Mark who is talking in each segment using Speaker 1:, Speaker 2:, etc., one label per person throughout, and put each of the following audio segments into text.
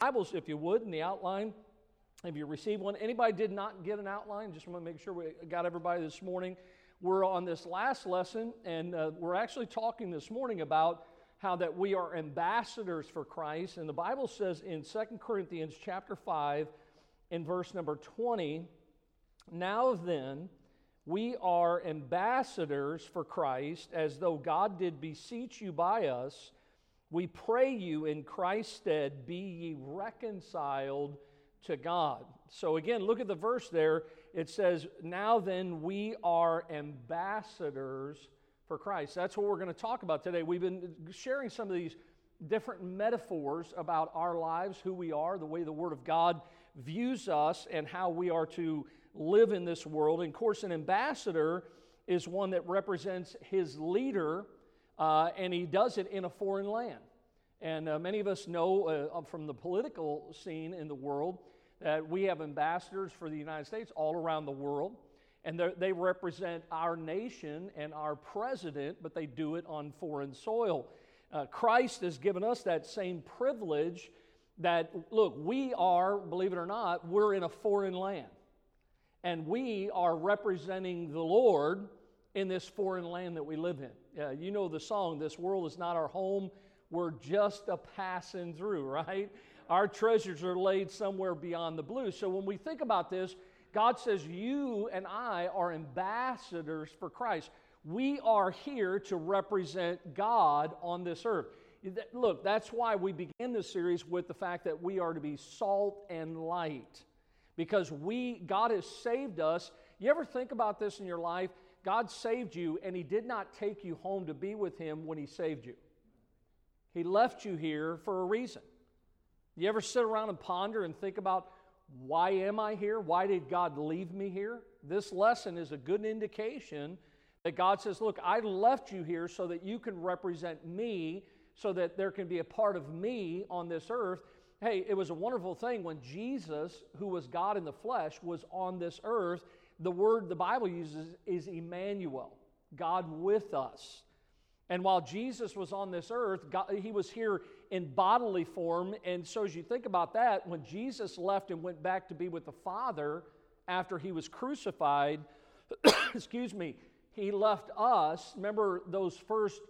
Speaker 1: Bibles, if you would, in the outline. If you received one, anybody did not get an outline, just want to make sure we got everybody this morning. We're on this last lesson, and uh, we're actually talking this morning about how that we are ambassadors for Christ. And the Bible says in Second Corinthians chapter 5, in verse number 20, now then, we are ambassadors for Christ, as though God did beseech you by us we pray you in Christ's stead, be ye reconciled to God. So again, look at the verse there. It says, Now then, we are ambassadors for Christ. That's what we're going to talk about today. We've been sharing some of these different metaphors about our lives, who we are, the way the Word of God views us, and how we are to live in this world. And of course, an ambassador is one that represents his leader uh, and he does it in a foreign land. And uh, many of us know uh, from the political scene in the world that we have ambassadors for the United States all around the world. And they represent our nation and our president, but they do it on foreign soil. Uh, Christ has given us that same privilege that, look, we are, believe it or not, we're in a foreign land. And we are representing the Lord in this foreign land that we live in. You know the song, This World is Not Our Home, We're Just a Passing Through, right? Our treasures are laid somewhere beyond the blue. So when we think about this, God says, You and I are ambassadors for Christ. We are here to represent God on this earth. Look, that's why we begin this series with the fact that we are to be salt and light. Because we, God has saved us. You ever think about this in your life? God saved you, and He did not take you home to be with Him when He saved you. He left you here for a reason. You ever sit around and ponder and think about why am I here? Why did God leave me here? This lesson is a good indication that God says, Look, I left you here so that you can represent me, so that there can be a part of me on this earth. Hey, it was a wonderful thing when Jesus, who was God in the flesh, was on this earth the word the Bible uses is Emmanuel, God with us. And while Jesus was on this earth, God, he was here in bodily form. And so, as you think about that, when Jesus left and went back to be with the Father after he was crucified, excuse me, he left us. Remember those first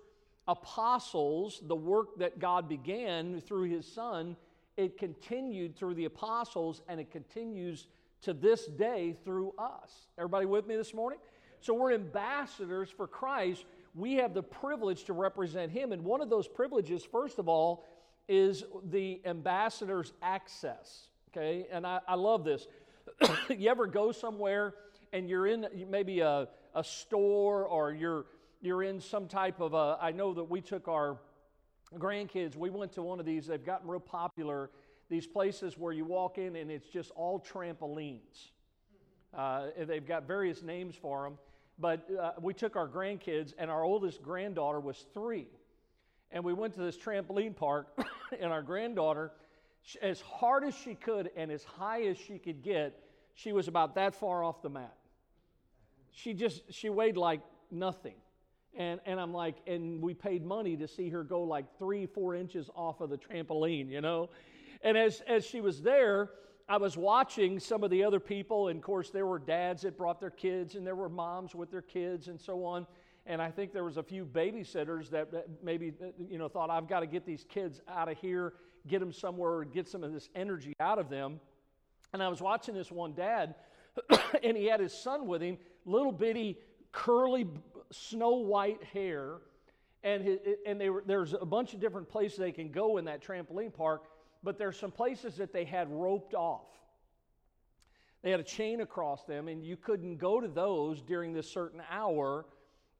Speaker 1: apostles, the work that God began through his Son, it continued through the apostles and it continues to this day through us. Everybody with me this morning? So we're ambassadors for Christ. We have the privilege to represent Him. And one of those privileges, first of all, is the ambassador's access. Okay? And I, I love this. you ever go somewhere and you're in maybe a, a store or you're, you're in some type of a, I know that we took our grandkids, we went to one of these, they've gotten real popular these places where you walk in and it's just all trampolines. Uh, they've got various names for them. But uh, we took our grandkids, and our oldest granddaughter was three. And we went to this trampoline park, and our granddaughter, as hard as she could and as high as she could get, she was about that far off the mat. She just, she weighed like nothing. And, and I'm like, and we paid money to see her go like three, four inches off of the trampoline, you know? And as, as she was there, I was watching some of the other people, and of course, there were dads that brought their kids, and there were moms with their kids, and so on. And I think there was a few babysitters that, maybe you know thought, "I've got to get these kids out of here, get them somewhere, get some of this energy out of them." And I was watching this one dad, and he had his son with him, little bitty, curly, snow white hair, and his, and they were, there's a bunch of different places they can go in that trampoline park but there's some places that they had roped off. They had a chain across them, and you couldn't go to those during this certain hour.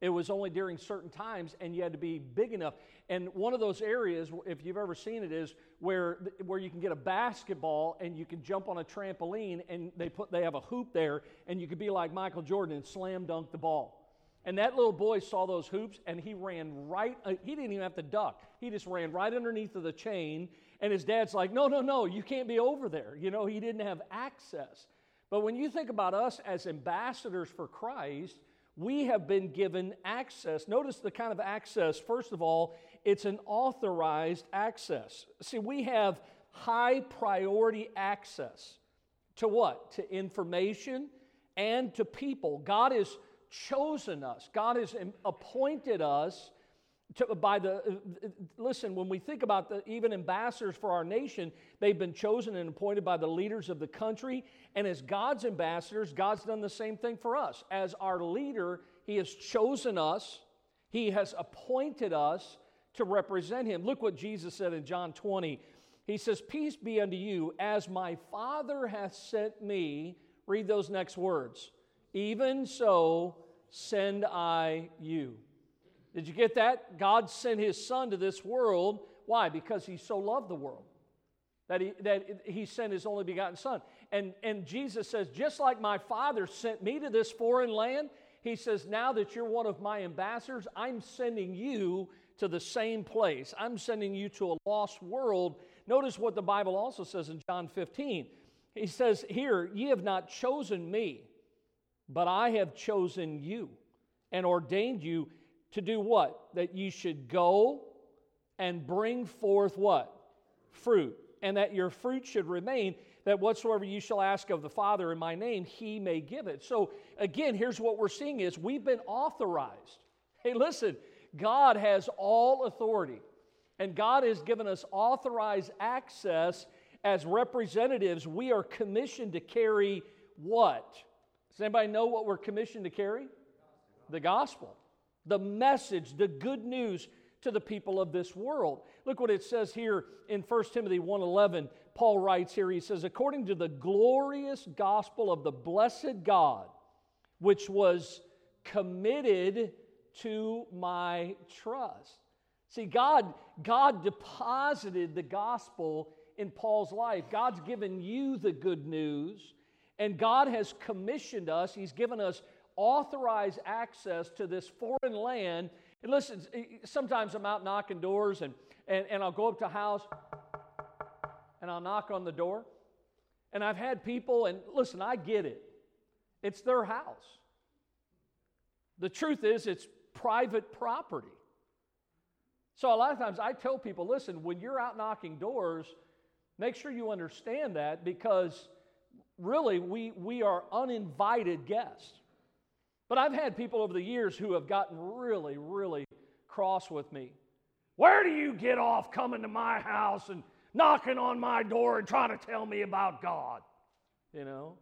Speaker 1: It was only during certain times, and you had to be big enough. And one of those areas, if you've ever seen it, is where, where you can get a basketball and you can jump on a trampoline, and they, put, they have a hoop there, and you could be like Michael Jordan and slam dunk the ball. And that little boy saw those hoops, and he ran right, uh, he didn't even have to duck. He just ran right underneath of the chain, and his dad's like, no, no, no, you can't be over there. You know, he didn't have access. But when you think about us as ambassadors for Christ, we have been given access. Notice the kind of access, first of all, it's an authorized access. See, we have high priority access to what? To information and to people. God has chosen us, God has appointed us. To, by the uh, uh, listen when we think about the even ambassadors for our nation they've been chosen and appointed by the leaders of the country and as god's ambassadors god's done the same thing for us as our leader he has chosen us he has appointed us to represent him look what jesus said in john 20 he says, Peace be unto you, as my Father hath sent me. Read those next words. Even so send I you. Did you get that? God sent his Son to this world. Why? Because he so loved the world that he, that he sent his only begotten Son. And, and Jesus says, just like my Father sent me to this foreign land, he says, now that you're one of my ambassadors, I'm sending you to the same place. I'm sending you to a lost world Notice what the Bible also says in John 15. He says, Here, ye have not chosen me, but I have chosen you and ordained you to do what? That ye should go and bring forth what? Fruit. And that your fruit should remain, that whatsoever you shall ask of the Father in my name, he may give it. So again, here's what we're seeing is we've been authorized. Hey, listen, God has all authority. And God has given us authorized access as representatives. We are commissioned to carry what? Does anybody know what we're commissioned to carry? The gospel, the message, the good news to the people of this world. Look what it says here in 1 Timothy 1:11. Paul writes here, he says, according to the glorious gospel of the blessed God, which was committed to my trust. See, God, God deposited the gospel in Paul's life. God's given you the good news, and God has commissioned us, He's given us authorized access to this foreign land. And listen, sometimes I'm out knocking doors and, and, and I'll go up to a house and I'll knock on the door. And I've had people, and listen, I get it. It's their house. The truth is, it's private property. So a lot of times I tell people, listen, when you're out knocking doors, make sure you understand that because really we, we are uninvited guests. But I've had people over the years who have gotten really, really cross with me. Where do you get off coming to my house and knocking on my door and trying to tell me about God? You know?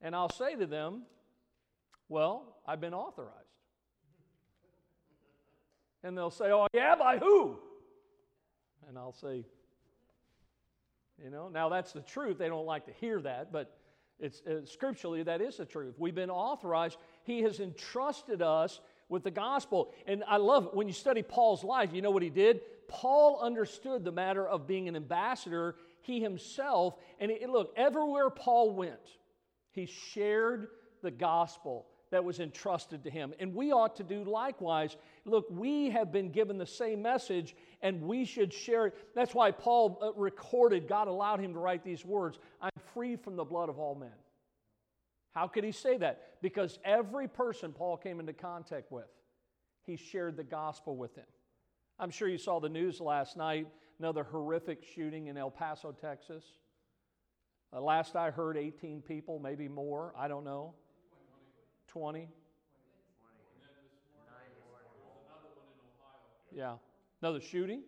Speaker 1: And I'll say to them, Well, I've been authorized. And they'll say, Oh, yeah, by who? And I'll say, You know, now that's the truth. They don't like to hear that, but it's uh, scripturally that is the truth. We've been authorized. He has entrusted us with the gospel. And I love it. When you study Paul's life, you know what he did? Paul understood the matter of being an ambassador, he himself. And he, look, everywhere Paul went, he shared the gospel that was entrusted to him. And we ought to do likewise. Look, we have been given the same message and we should share it. That's why Paul uh, recorded, God allowed him to write these words I'm free from the blood of all men. How could he say that? Because every person Paul came into contact with, he shared the gospel with them. I'm sure you saw the news last night, another horrific shooting in El Paso, Texas. Uh, last I heard, 18 people, maybe more, I don't know. 20. Yeah. Another shooting?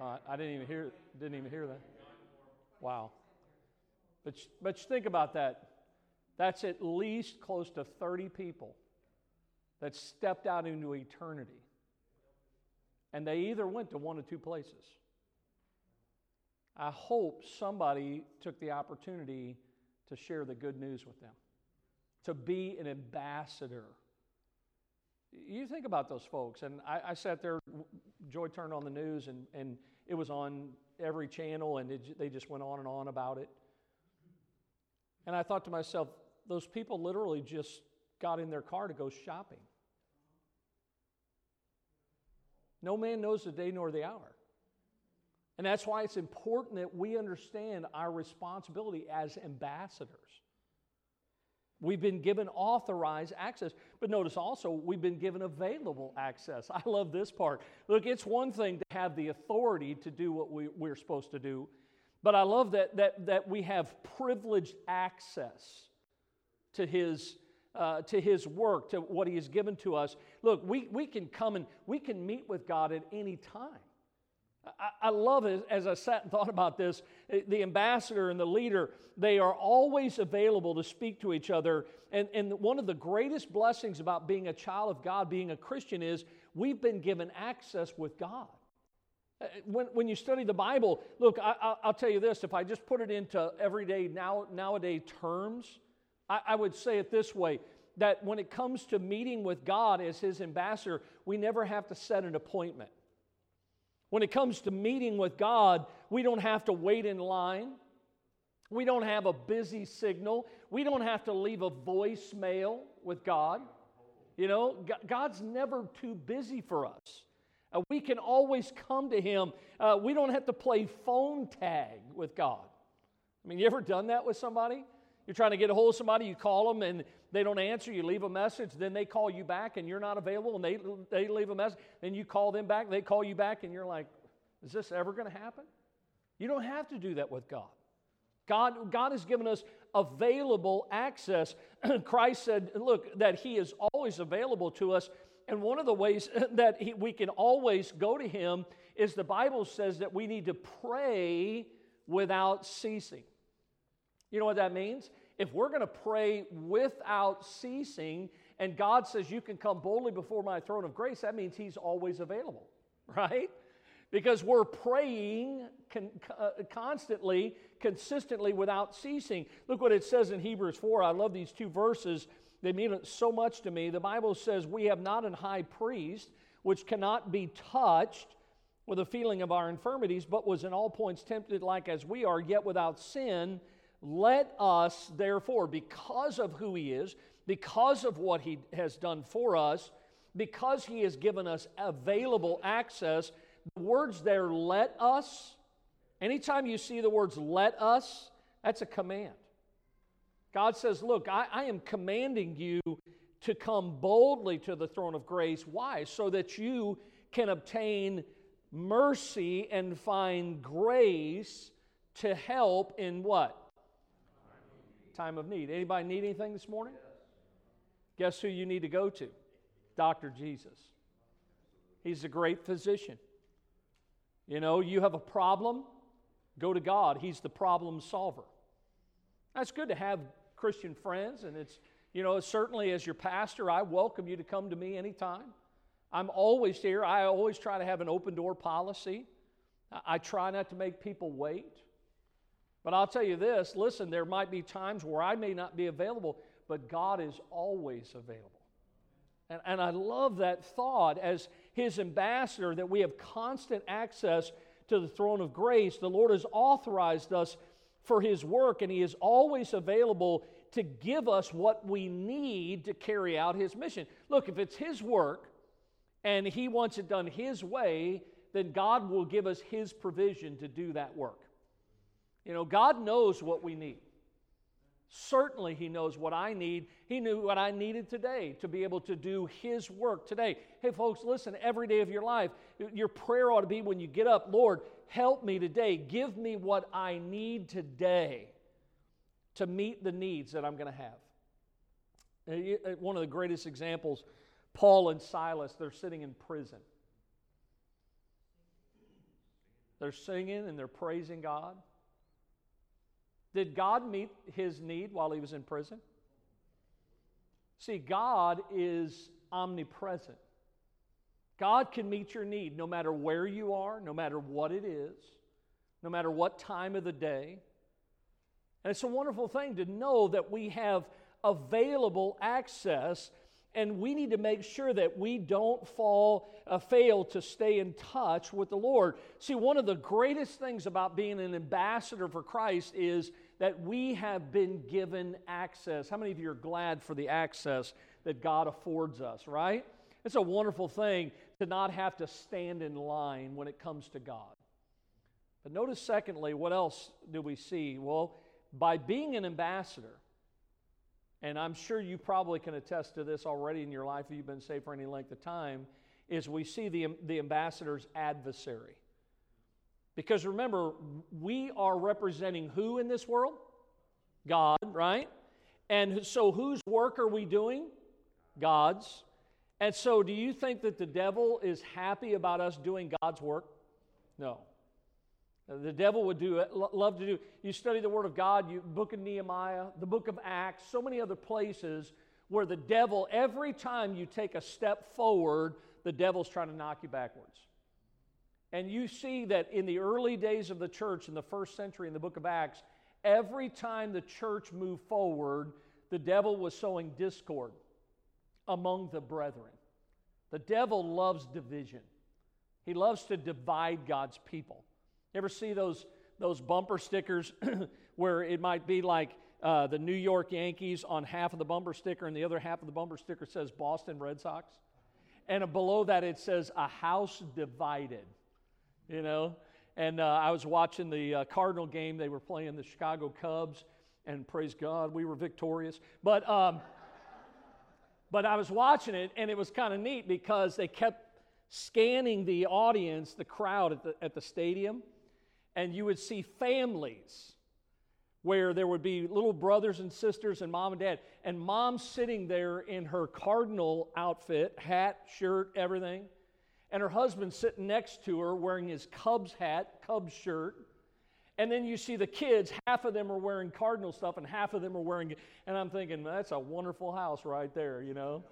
Speaker 1: Uh, I didn't even hear didn't even hear that. Wow. But but think about that. That's at least close to 30 people that stepped out into eternity. And they either went to one of two places. I hope somebody took the opportunity to share the good news with them to be an ambassador. You think about those folks, and I, I sat there. Joy turned on the news, and, and it was on every channel, and it, they just went on and on about it. And I thought to myself, those people literally just got in their car to go shopping. No man knows the day nor the hour. And that's why it's important that we understand our responsibility as ambassadors. We've been given authorized access. But notice also, we've been given available access. I love this part. Look, it's one thing to have the authority to do what we, we're supposed to do, but I love that, that, that we have privileged access to His. Uh, to his work, to what he has given to us. Look, we, we can come and we can meet with God at any time. I, love it as I sat and thought about this. Eh, the ambassador and the leader, they are always available to speak to each other. And, and one of the greatest blessings about being a child of God, being a Christian, is we've been given access with God. Eh, when, when you study the Bible, look, I, will tell you this if I just put it into everyday now, nowadays terms, I, I would say it this way that when it comes to meeting with God as His ambassador, we never have to set an appointment. When it comes to meeting with God, we don't have to wait in line. We don't have a busy signal. We don't have to leave a voicemail with God. You know, God's never too busy for us. Uh, we can always come to Him. Uh, we don't have to play phone tag with God. I mean, you ever done that with somebody? You're trying to get a hold of somebody, you call them and they don't answer, you leave a message, then they call you back and you're not available, and they, they leave a message, then you call them back, they call you back, and you're like, is this ever going to happen? You don't have to do that with God. God, God has given us available access. Christ said, look, that He is always available to us. And one of the ways that he, we can always go to Him is the Bible says that we need to pray without ceasing. You know what that means? if we're going to pray without ceasing, and God says you can come boldly before my throne of grace, that means He's always available, right? Because we're praying con- uh, constantly, consistently, without ceasing. Look what it says in Hebrews 4. I love these two verses, they mean so much to me. The Bible says, We have not an high priest which cannot be touched with a feeling of our infirmities, but was in all points tempted like as we are, yet without sin. Let us, therefore, because of who He is, because of what He has done for us, because He has given us available access, the words there, let us, anytime you see the words let us, that's a command. God says, Look, I, I am commanding you to come boldly to the throne of grace. Why? So that you can obtain mercy and find grace to help in what? Time of need. Anybody need anything this morning? Guess who you need to go to? Dr. Jesus. He's a great physician. You know, you have a problem, go to God. He's the problem solver. That's good to have Christian friends, and it's, you know, certainly as your pastor, I welcome you to come to me anytime. I'm always here. I always try to have an open door policy. I try not to make people wait. But I'll tell you this listen, there might be times where I may not be available, but God is always available. And, and I love that thought as His ambassador that we have constant access to the throne of grace. The Lord has authorized us for His work, and He is always available to give us what we need to carry out His mission. Look, if it's His work and He wants it done His way, then God will give us His provision to do that work. You know, God knows what we need. Certainly, He knows what I need. He knew what I needed today to be able to do His work today. Hey, folks, listen, every day of your life, your prayer ought to be when you get up, Lord, help me today. Give me what I need today to meet the needs that I'm going to have. Uh, one of the greatest examples, Paul and Silas, they're sitting in prison. They're singing and they're praising God. Did God meet his need while he was in prison? See, God is omnipresent. God can meet your need no matter where you are, no matter what it is, no matter what time of the day. And it's a wonderful thing to know that we have available access and we need to make sure that we don't fall uh, fail to stay in touch with the lord see one of the greatest things about being an ambassador for christ is that we have been given access. How many of you are glad for the access that god affords us right? It's a wonderful thing to not have to stand in line when it comes to god. But notice secondly what else do we see? Well by being an ambassador and I'm sure you probably can attest to this already in your life if you've been saved for any length of time, is we see the, the ambassador's adversary. Because remember, we are representing who in this world? God, right? And so whose work are we doing? God's. And so do you think that the devil is happy about us doing God's work? No. The devil would do it, love to do. You study the Word of God, you book of Nehemiah, the book of Acts, so many other places where the devil, every time you take a step forward, the devil's trying to knock you backwards. And you see that in the early days of the church, in the first century, in the book of Acts, every time the church moved forward, the devil was sowing discord among the brethren. The devil loves division, he loves to divide God's people. You ever see those, those bumper stickers where it might be like uh, the New York Yankees on half of the bumper sticker and the other half of the bumper sticker says Boston Red Sox? And below that it says a house divided, you know? And uh, I was watching the uh, Cardinal game. They were playing the Chicago Cubs, and praise God, we were victorious. But, um, but I was watching it, and it was kind of neat because they kept scanning the audience, the crowd at the, at the stadium and you would see families where there would be little brothers and sisters and mom and dad, and mom sitting there in her cardinal outfit, hat, shirt, everything, and her husband sitting next to her wearing his Cubs hat, Cubs shirt. And then you see the kids, half of them are wearing cardinal stuff and half of them are wearing, and I'm thinking, that's a wonderful house right there, you know?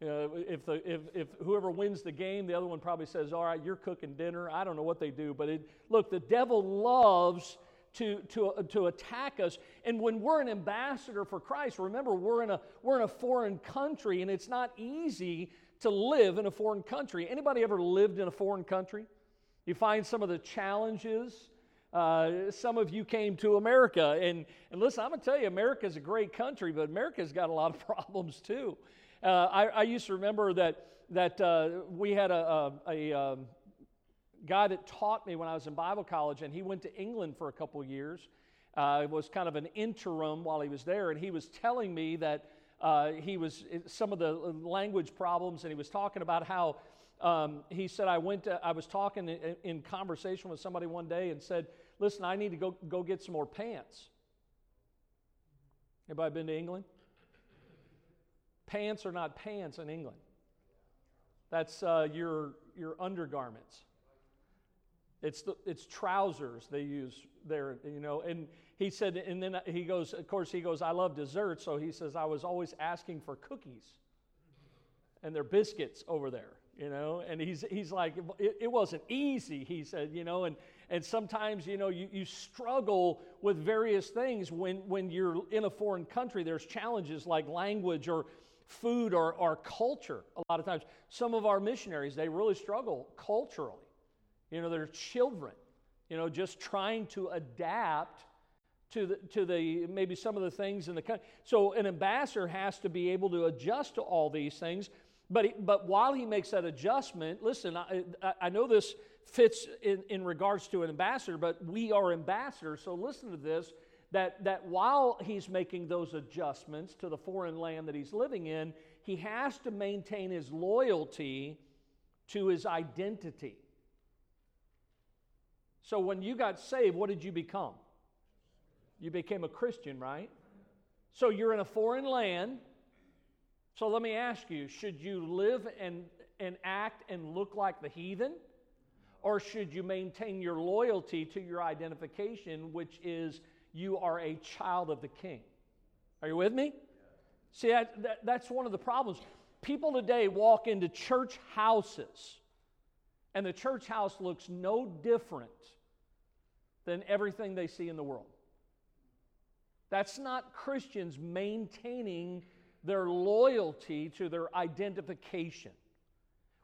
Speaker 1: You know, if, the, if, if whoever wins the game, the other one probably says, All right, you're cooking dinner. I don't know what they do. But it, look, the devil loves to, to, to attack us. And when we're an ambassador for Christ, remember, we're in, a, we're in a foreign country, and it's not easy to live in a foreign country. Anybody ever lived in a foreign country? You find some of the challenges. Uh, some of you came to America, and, and listen, I'm going to tell you, America's a great country, but America's got a lot of problems too. Uh, I, I, used to remember that, that uh, we had a, a, a um, guy that taught me when I was in Bible college, and he went to England for a couple years. Uh, it was kind of an interim while he was there, and he was telling me that uh, he was some of the language problems, and he was talking about how um, he said I went. To, I was talking in, in, conversation with somebody one day and said, "Listen, I need to go go get some more pants." Anybody been to England? Pants are not pants in England. That's uh, your, your undergarments. It's, the, it's trousers they use there, you know. And he said, and then he goes, of course, he goes, I love dessert. So he says, I was always asking for cookies and their biscuits over there, you know. And he's, he's like, it, it wasn't easy, he said, you know. And, and sometimes, you know, you, you struggle with various things when, when you're in a foreign country. There's challenges like language or food or our culture a lot of times. Some of our missionaries, they really struggle culturally. You know, they're children, you know, just trying to adapt to the, to the maybe some of the things in the country. So an ambassador has to be able to adjust to all these things. But, he, but while he makes that adjustment, listen, I, I know this fits in, in regards to an ambassador, but we are ambassadors. So listen to this that, that while he's making those adjustments to the foreign land that he's living in, he has to maintain his loyalty to his identity. So when you got saved, what did you become? You became a Christian, right? So you're in a foreign land. So let me ask you should you live and, and act and look like the heathen? Or should you maintain your loyalty to your identification, which is you are a child of the king. Are you with me? See, that, that, that's one of the problems. People today walk into church houses, and the church house looks no different than everything they see in the world. That's not Christians maintaining their loyalty to their identification.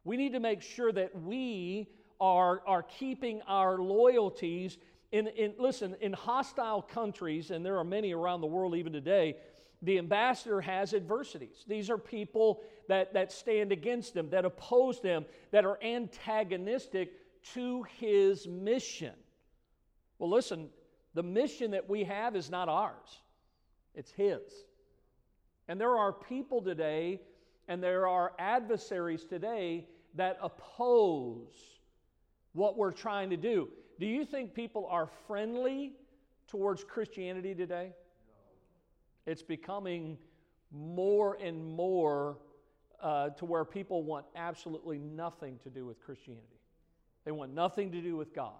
Speaker 1: We need to make sure that we are, are keeping our loyalties in, in, listen, in hostile countries, and there are many around the world even today, the ambassador has adversities. These are people that, that stand against them, that oppose them, that are antagonistic to his mission. Well, listen, the mission that we have is not ours, it's his. And there are people today and there are adversaries today that oppose what we're trying to do. Do you think people are friendly towards Christianity today? It's becoming more and more uh, to where people want absolutely nothing to do with Christianity. They want nothing to do with God.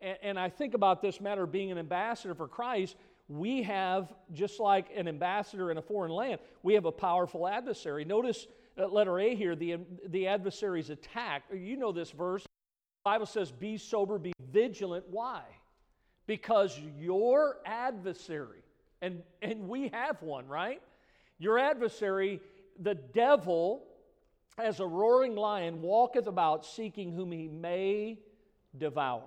Speaker 1: And, and I think about this matter of being an ambassador for Christ. We have, just like an ambassador in a foreign land, we have a powerful adversary. Notice uh, letter A here, the, the adversary's attack. You know this verse. The Bible says, Be sober, be vigilant. Why? Because your adversary, and, and we have one, right? Your adversary, the devil, as a roaring lion, walketh about seeking whom he may devour.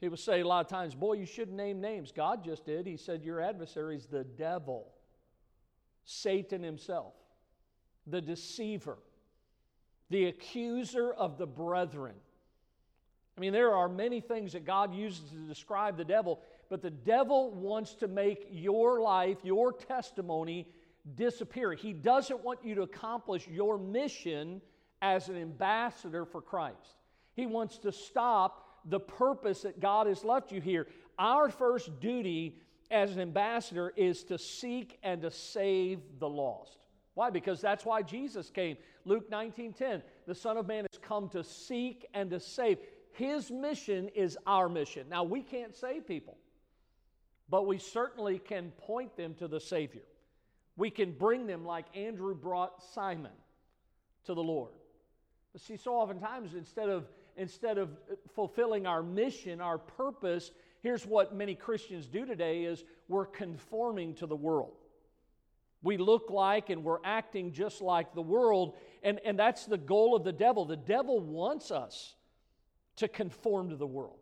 Speaker 1: People say a lot of times, boy, you shouldn't name names. God just did. He said, Your adversary is the devil, Satan himself, the deceiver, the accuser of the brethren. I mean, there are many things that God uses to describe the devil, but the devil wants to make your life, your testimony, disappear. He doesn't want you to accomplish your mission as an ambassador for Christ. He wants to stop the purpose that God has left you here. Our first duty as an ambassador is to seek and to save the lost. Why? Because that's why Jesus came. Luke 19:10, the Son of Man has come to seek and to save. His mission is our mission. Now, we can't save people, but we certainly can point them to the Savior. We can bring them like Andrew brought Simon to the Lord. But see, so oftentimes, instead of, instead of fulfilling our mission, our purpose, here's what many Christians do today is we're conforming to the world. We look like and we're acting just like the world, and, and that's the goal of the devil. The devil wants us to conform to the world.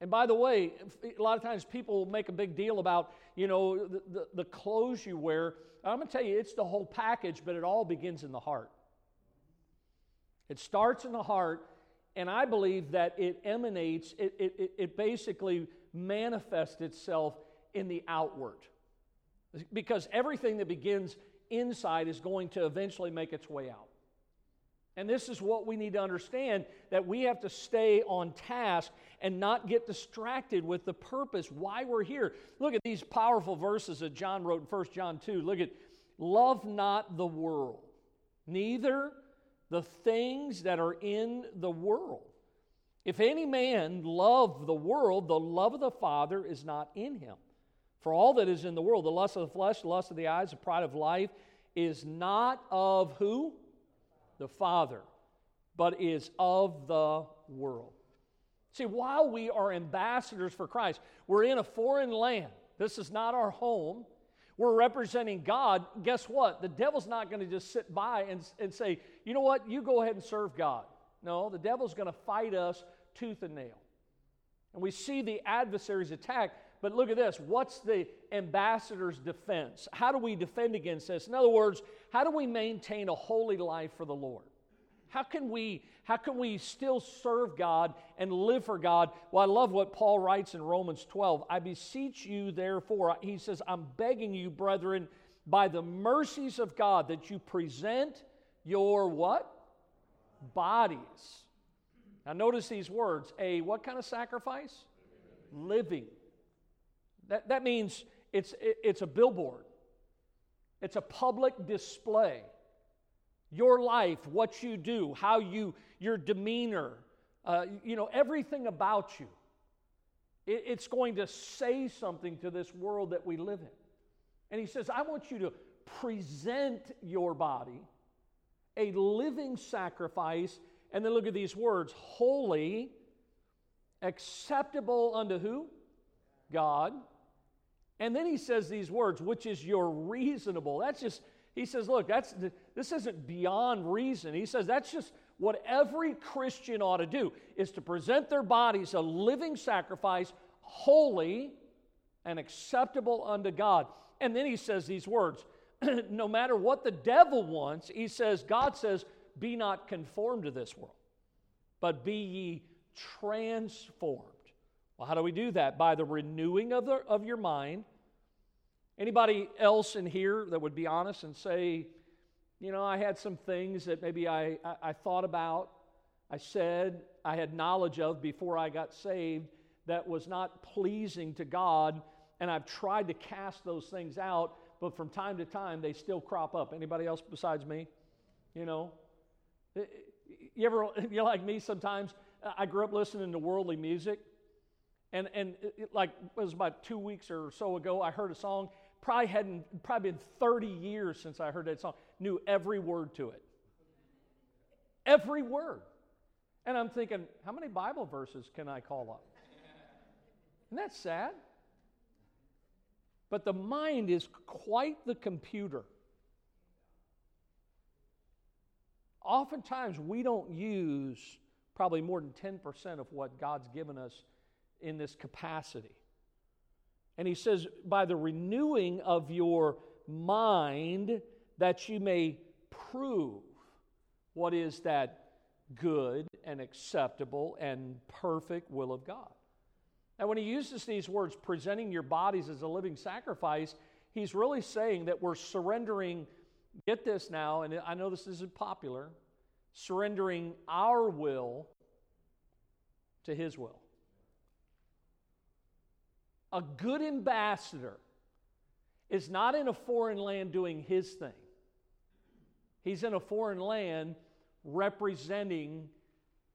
Speaker 1: And by the way, a lot of times people make a big deal about, you know, the, the, the clothes you wear. I'm going to tell you, it's the whole package, but it all begins in the heart. It starts in the heart, and I believe that it emanates, it, it, it basically manifests itself in the outward. Because everything that begins inside is going to eventually make its way out. And this is what we need to understand that we have to stay on task and not get distracted with the purpose why we're here. Look at these powerful verses that John wrote in 1 John 2. Look at love not the world, neither the things that are in the world. If any man love the world, the love of the Father is not in him. For all that is in the world, the lust of the flesh, the lust of the eyes, the pride of life, is not of who? the Father, but is of the world. See, while we are ambassadors for Christ, we're in a foreign land. This is not our home. We're representing God. Guess what? The devil's not going to just sit by and, and say, you know what, you go ahead and serve God. No, the devil's going to fight us tooth and nail. And we see the adversary's attack. But look at this. What's the ambassador's defense? How do we defend against this? In other words, how do we maintain a holy life for the Lord? How can we how can we still serve God and live for God? Well, I love what Paul writes in Romans 12. I beseech you, therefore, he says, I'm begging you, brethren, by the mercies of God, that you present your what? Bodies. Now notice these words. A what kind of sacrifice? Living. That, that means it's, it's a billboard, it's a public display. Your life, what you do, how you, your demeanor, uh, you know, everything about you. It, it's going to say something to this world that we live in. And he says, I want you to present your body a living sacrifice. And then look at these words holy, acceptable unto who? God, and then he says these words, which is your reasonable. That's just, he says, look, that's, this isn't beyond reason. He says that's just what every Christian ought to do is to present their bodies a living sacrifice, holy and acceptable unto God. And then he says these words no matter what the devil wants, he says, God says, be not conformed to this world, but be ye transformed. Well, how do we do that? By the renewing of, the, of your mind Anybody else in here that would be honest and say, you know, I had some things that maybe I, I, I thought about, I said, I had knowledge of before I got saved that was not pleasing to God, and I've tried to cast those things out, but from time to time they still crop up. Anybody else besides me? You know? You ever, you're like me sometimes, I grew up listening to worldly music, and, and it, like it was about two weeks or so ago, I heard a song, probably hadn't, probably been 30 years since I heard that song, knew every word to it. Every word. And I'm thinking, how many Bible verses can I call up? Isn't that sad? But the mind is quite the computer. Oftentimes, we don't use probably more than 10% of what God's given us in this capacity. And he says, by the renewing of your mind, that you may prove what is that good and acceptable and perfect will of God. Now, when he uses these words, presenting your bodies as a living sacrifice, he's really saying that we're surrendering, get this now, and I know this isn't popular, surrendering our will to his will. A good ambassador is not in a foreign land doing his thing. He's in a foreign land representing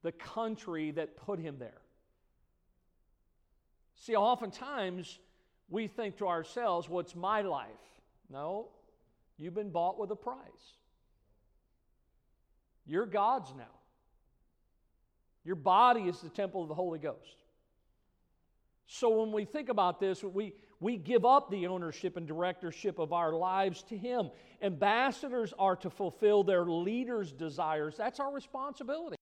Speaker 1: the country that put him there. See, oftentimes we think to ourselves, what's my life? No, you've been bought with a price. You're God's now. Your body is the temple of the Holy Ghost. So when we think about this, we, we give up the ownership and directorship of our lives to Him. Ambassadors are to fulfill their leaders' desires. That's our responsibility.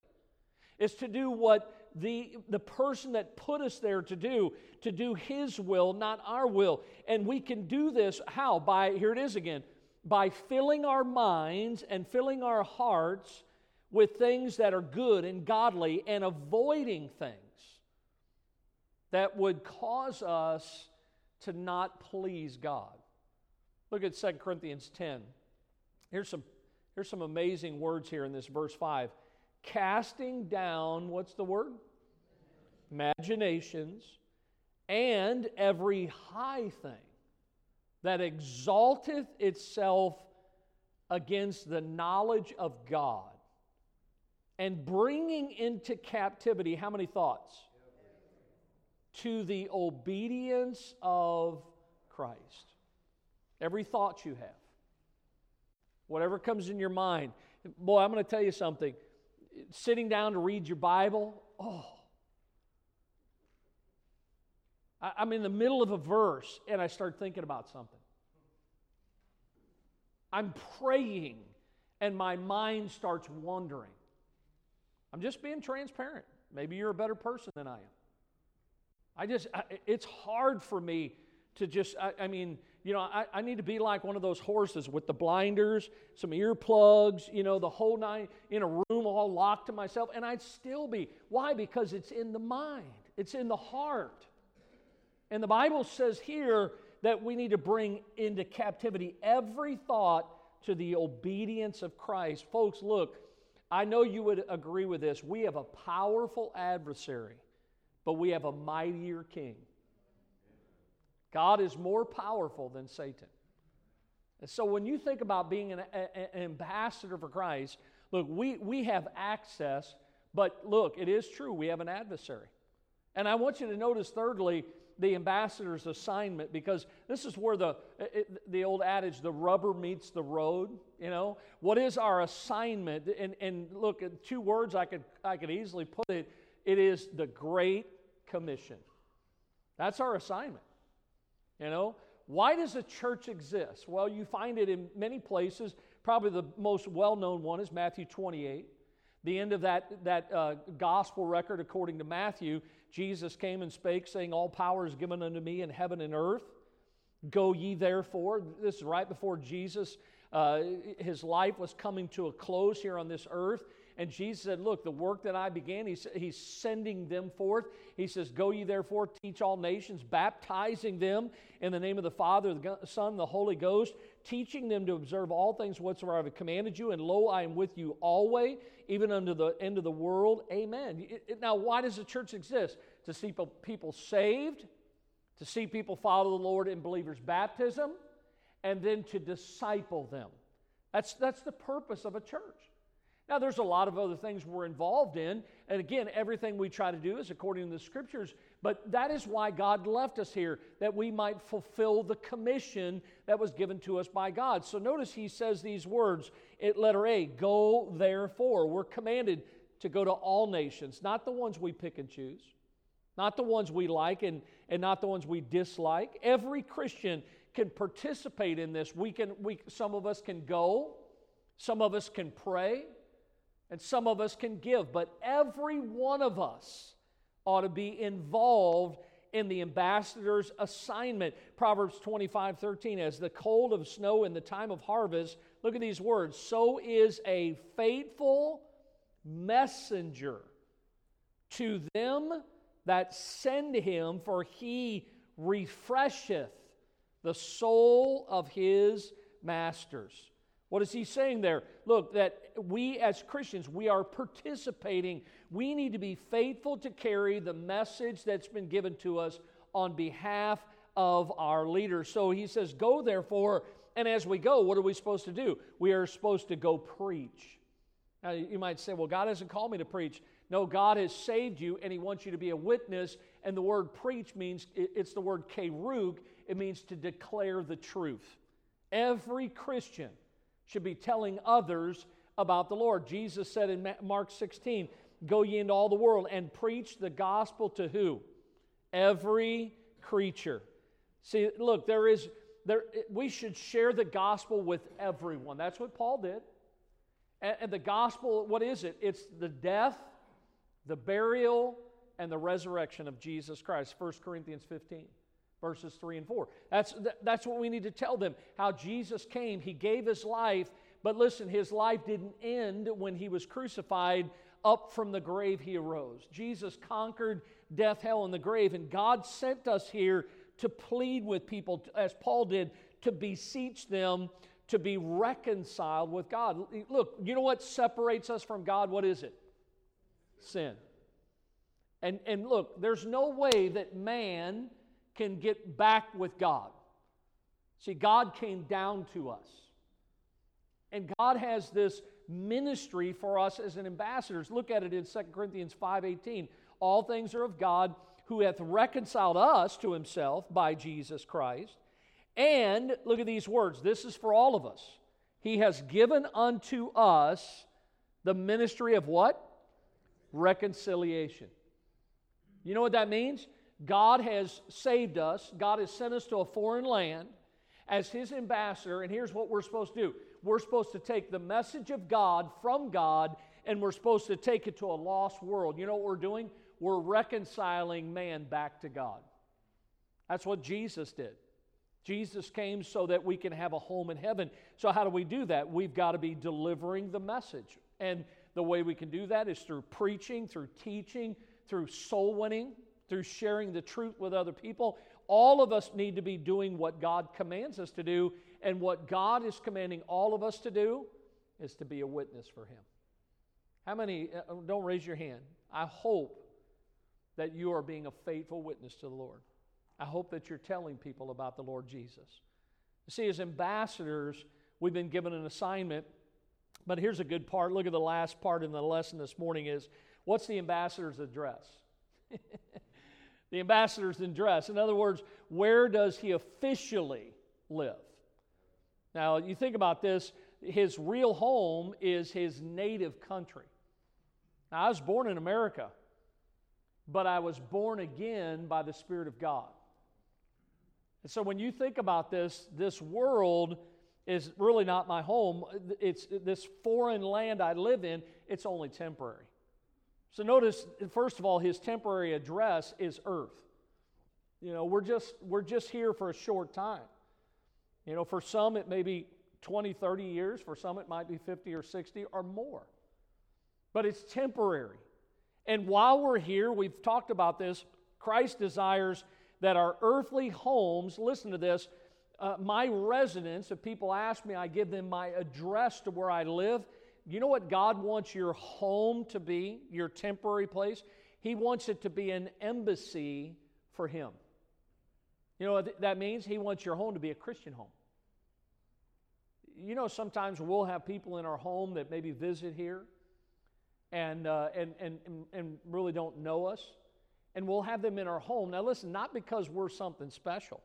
Speaker 1: Is to do what the, the person that put us there to do, to do His will, not our will. And we can do this how? By, here it is again, by filling our minds and filling our hearts with things that are good and godly and avoiding things that would cause us to not please God. Look at 2 Corinthians 10. Here's some, here's some amazing words here in this verse 5. Casting down, what's the word? Imaginations, and every high thing that exalteth itself against the knowledge of God, and bringing into captivity how many thoughts? To the obedience of Christ. Every thought you have, whatever comes in your mind. Boy, I'm going to tell you something. Sitting down to read your Bible, oh, I'm in the middle of a verse and I start thinking about something. I'm praying and my mind starts wandering. I'm just being transparent. Maybe you're a better person than I am. I just, I, it's hard for me to just, I, I mean, you know, I, I, need to be like one of those horses with the blinders, some earplugs, you know, the whole night in a room all locked to myself, and I'd still be. Why? Because it's in the mind, it's in the heart. And the Bible says here that we need to bring into captivity every thought to the obedience of Christ. Folks, look, I know you would agree with this. We have a powerful adversary but we have a mightier king. God is more powerful than Satan. And so when you think about being an, a, an ambassador for Christ, look, we, we have access, but look, it is true, we have an adversary. And I want you to notice, thirdly, the ambassador's assignment because this is where the it, the old adage the rubber meets the road you know what is our assignment and and look two words i could i could easily put it it is the great commission. That's our assignment. You know, why does a church exist? Well, you find it in many places. Probably the most well known one is Matthew 28. The end of that, that uh, gospel record, according to Matthew, Jesus came and spake, saying, All power is given unto me in heaven and earth. Go ye therefore. This is right before Jesus, uh, his life was coming to a close here on this earth. And Jesus said, Look, the work that I began, he's, he's sending them forth. He says, Go ye therefore, teach all nations, baptizing them in the name of the Father, the Son, the Holy Ghost, teaching them to observe all things whatsoever I have commanded you. And lo, I am with you always, even unto the end of the world. Amen. Now, why does the church exist? To see people saved, to see people follow the Lord in believers' baptism, and then to disciple them. That's, that's the purpose of a church. Now, there's a lot of other things we're involved in, and again, everything we try to do is according to the scriptures, but that is why God left us here, that we might fulfill the commission that was given to us by God. So notice he says these words at letter A go therefore. We're commanded to go to all nations, not the ones we pick and choose, not the ones we like and, and not the ones we dislike. Every Christian can participate in this. We can, we, some of us can go, some of us can pray, and some of us can give, but every one of us ought to be involved in the ambassador's assignment. Proverbs 25 13, as the cold of snow in the time of harvest, look at these words, so is a faithful messenger to them that send him, for he refresheth the soul of his masters. What is he saying there? Look, that we as Christians, we are participating. We need to be faithful to carry the message that's been given to us on behalf of our leaders. So he says, Go therefore, and as we go, what are we supposed to do? We are supposed to go preach. Now, you might say, Well, God hasn't called me to preach. No, God has saved you, and He wants you to be a witness. And the word preach means it's the word kerug, it means to declare the truth. Every Christian should be telling others about the Lord. Jesus said in Mark 16, Go ye into all the world and preach the gospel to who? Every creature. See, look, there is there we should share the gospel with everyone. That's what Paul did. And, and the gospel, what is it? It's the death, the burial, and the resurrection of Jesus Christ. 1 Corinthians 15 verses 3 and 4. That's, that's what we need to tell them how Jesus came. He gave his life, but listen, his life didn't end when he was crucified. Up from the grave, he arose. Jesus conquered death, hell, and the grave, and God sent us here to plead with people, as Paul did, to beseech them to be reconciled with God. Look, you know what separates us from God? What is it? Sin. And, and look, there's no way that man can get back with God. See, God came down to us. And God has this ministry for us as an ambassadors. Look at it in 2 Corinthians 5:18. All things are of God who hath reconciled us to himself by Jesus Christ. And look at these words. This is for all of us. He has given unto us the ministry of what? Reconciliation. You know what that means? God has saved us, God has sent us to a foreign land as His ambassador, and here's what we're supposed to do we're supposed to take the message of God from God and we're supposed to take it to a lost world. You know what we're doing? We're reconciling man back to God. That's what Jesus did. Jesus came so that we can have a home in heaven. So, how do we do that? We've got to be delivering the message. And the way we can do that is through preaching, through teaching, through soul winning through sharing the truth with other people. All of us need to be doing what God commands us to do, and what God is commanding all of us to do is to be a witness for Him. How many, uh, uh, don't raise your hand. I hope that you are being a faithful witness to the Lord. I hope that you're telling people about the Lord Jesus. You see, as ambassadors, we've been given an assignment, but here's a good part. Look at the last part in the lesson this morning is what's the ambassador's address? the ambassador's in dress. In other words, where does he officially live? Now, you think about this, his real home is his native country. Now, I was born in America, but I was born again by the Spirit of God. And so when you think about this, this world is really not my home. It's this foreign land I live in, it's only temporary. So notice, first of all, his temporary address is earth. You know, we're just, we're just here for a short time. You know, for some it may be 20, 30 years. For some it might be 50 or 60 or more. but it's temporary. And while we're here, we've talked about this, Christ desires that our earthly homes, listen to this, uh, my residence, if people ask me, I give them my address to where I live. You know what God wants your home to be, your temporary place? He wants it to be an embassy for Him. You know what that means? He wants your home to be a Christian home. You know, sometimes we'll have people in our home that maybe visit here and, uh, and, and, and really don't know us, and we'll have them in our home. Now, listen, not because we're something special,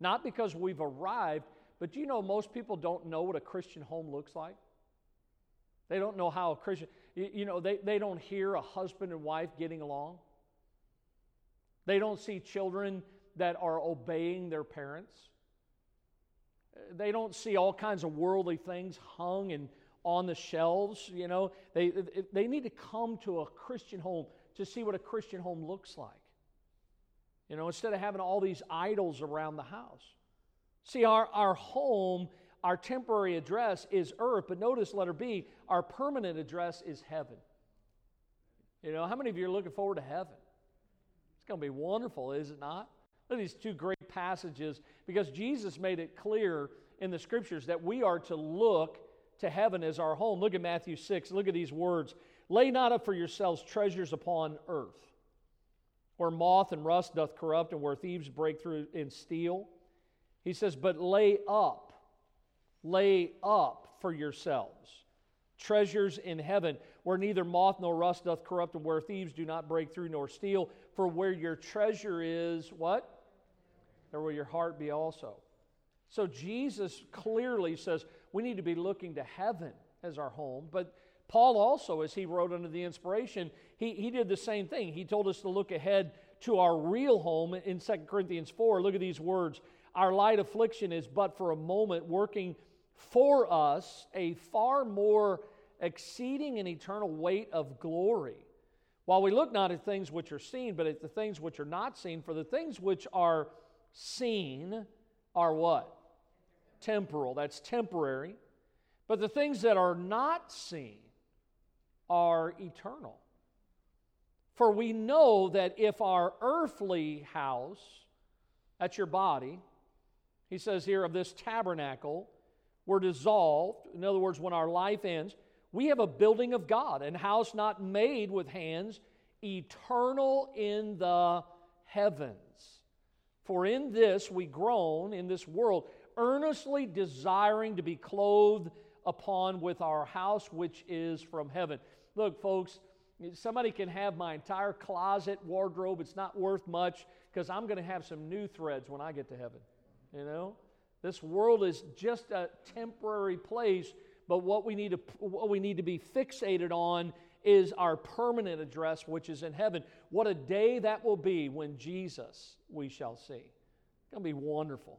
Speaker 1: not because we've arrived, but you know, most people don't know what a Christian home looks like. They don't know how a Christian, you, you know, they, they don't hear a husband and wife getting along. They don't see children that are obeying their parents. They don't see all kinds of worldly things hung and on the shelves. You know, they, they need to come to a Christian home to see what a Christian home looks like. You know, instead of having all these idols around the house. See, our, our home, our temporary address is earth, but notice letter B, our permanent address is heaven. You know, how many of you are looking forward to heaven? It's going to be wonderful, is it not? Look at these two great passages because Jesus made it clear in the scriptures that we are to look to heaven as our home. Look at Matthew 6. Look at these words Lay not up for yourselves treasures upon earth, where moth and rust doth corrupt, and where thieves break through and steal. He says, But lay up, lay up for yourselves treasures in heaven, where neither moth nor rust doth corrupt, and where thieves do not break through nor steal. For where your treasure is, what? There will your heart be also. So Jesus clearly says we need to be looking to heaven as our home. But Paul also, as he wrote under the inspiration, he, he did the same thing. He told us to look ahead to our real home in 2 Corinthians 4. Look at these words. Our light affliction is but for a moment working for us a far more exceeding and eternal weight of glory. While we look not at things which are seen, but at the things which are not seen, for the things which are seen are what? Temporal. That's temporary. But the things that are not seen are eternal. For we know that if our earthly house, that's your body, he says here of this tabernacle, were dissolved, in other words, when our life ends, we have a building of God, and house not made with hands, eternal in the heavens. For in this we groan in this world, earnestly desiring to be clothed upon with our house which is from heaven. Look, folks, somebody can have my entire closet wardrobe. It's not worth much because I'm going to have some new threads when I get to heaven. You know? This world is just a temporary place, but what we need to, what we need to be fixated on is our permanent address, which is in heaven. What a day that will be when Jesus we shall see. It's going to be wonderful.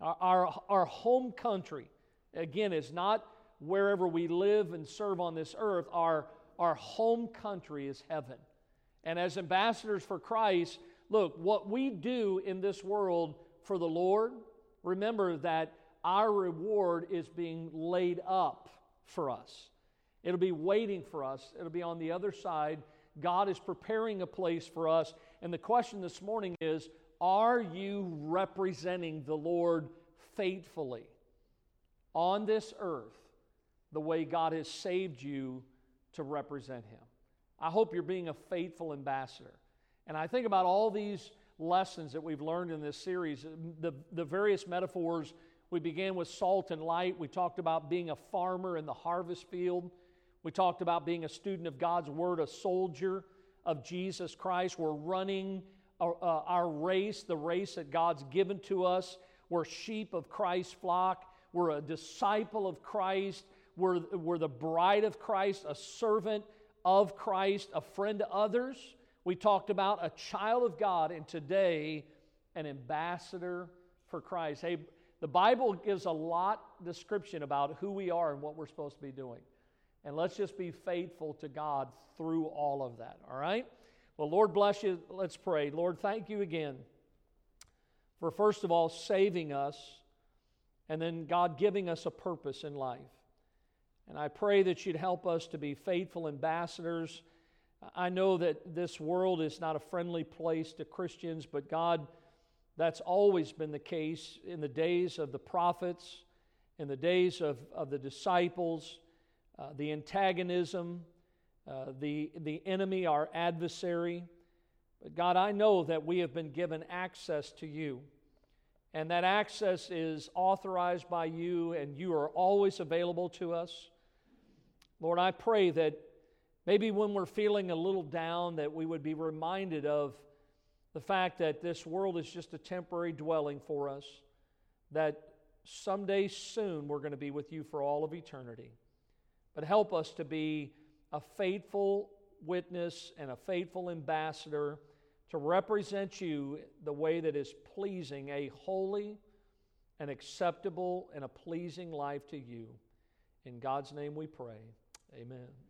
Speaker 1: Our, our, our home country, again, is not wherever we live and serve on this earth. Our, our home country is heaven. And as ambassadors for Christ, look, what we do in this world for the Lord, remember that our reward is being laid up for us. It'll be waiting for us, it'll be on the other side. God is preparing a place for us. And the question this morning is Are you representing the Lord faithfully on this earth the way God has saved you to represent Him? I hope you're being a faithful ambassador. And I think about all these lessons that we've learned in this series, the, the various metaphors. We began with salt and light. We talked about being a farmer in the harvest field. We talked about being a student of God's Word, a soldier of Jesus Christ. We're running our, uh, our race, the race that God's given to us. We're sheep of Christ's flock. We're a disciple of Christ. We're, we're the bride of Christ, a servant of Christ, a friend to others. We talked about a child of God, and today, an ambassador for Christ. Hey, the Bible gives a lot description about who we are and what we're supposed to be doing. And let's just be faithful to God through all of that, all right? Well, Lord bless you. Let's pray. Lord, thank you again for, first of all, saving us, and then God giving us a purpose in life. And I pray that you'd help us to be faithful ambassadors. I know that this world is not a friendly place to Christians, but God, that's always been the case in the days of the prophets, in the days of, of the disciples, uh, the antagonism, uh, the, the enemy, our adversary. But God, I know that we have been given access to you. And that access is authorized by you, and you are always available to us. Lord, I pray that maybe when we're feeling a little down, that we would be reminded of the fact that this world is just a temporary dwelling for us, that someday soon we're going to be with you for all of eternity. But help us to be a faithful witness and a faithful ambassador to represent you the way that is pleasing, a holy and acceptable and a pleasing life to you. In God's name we pray. Amen.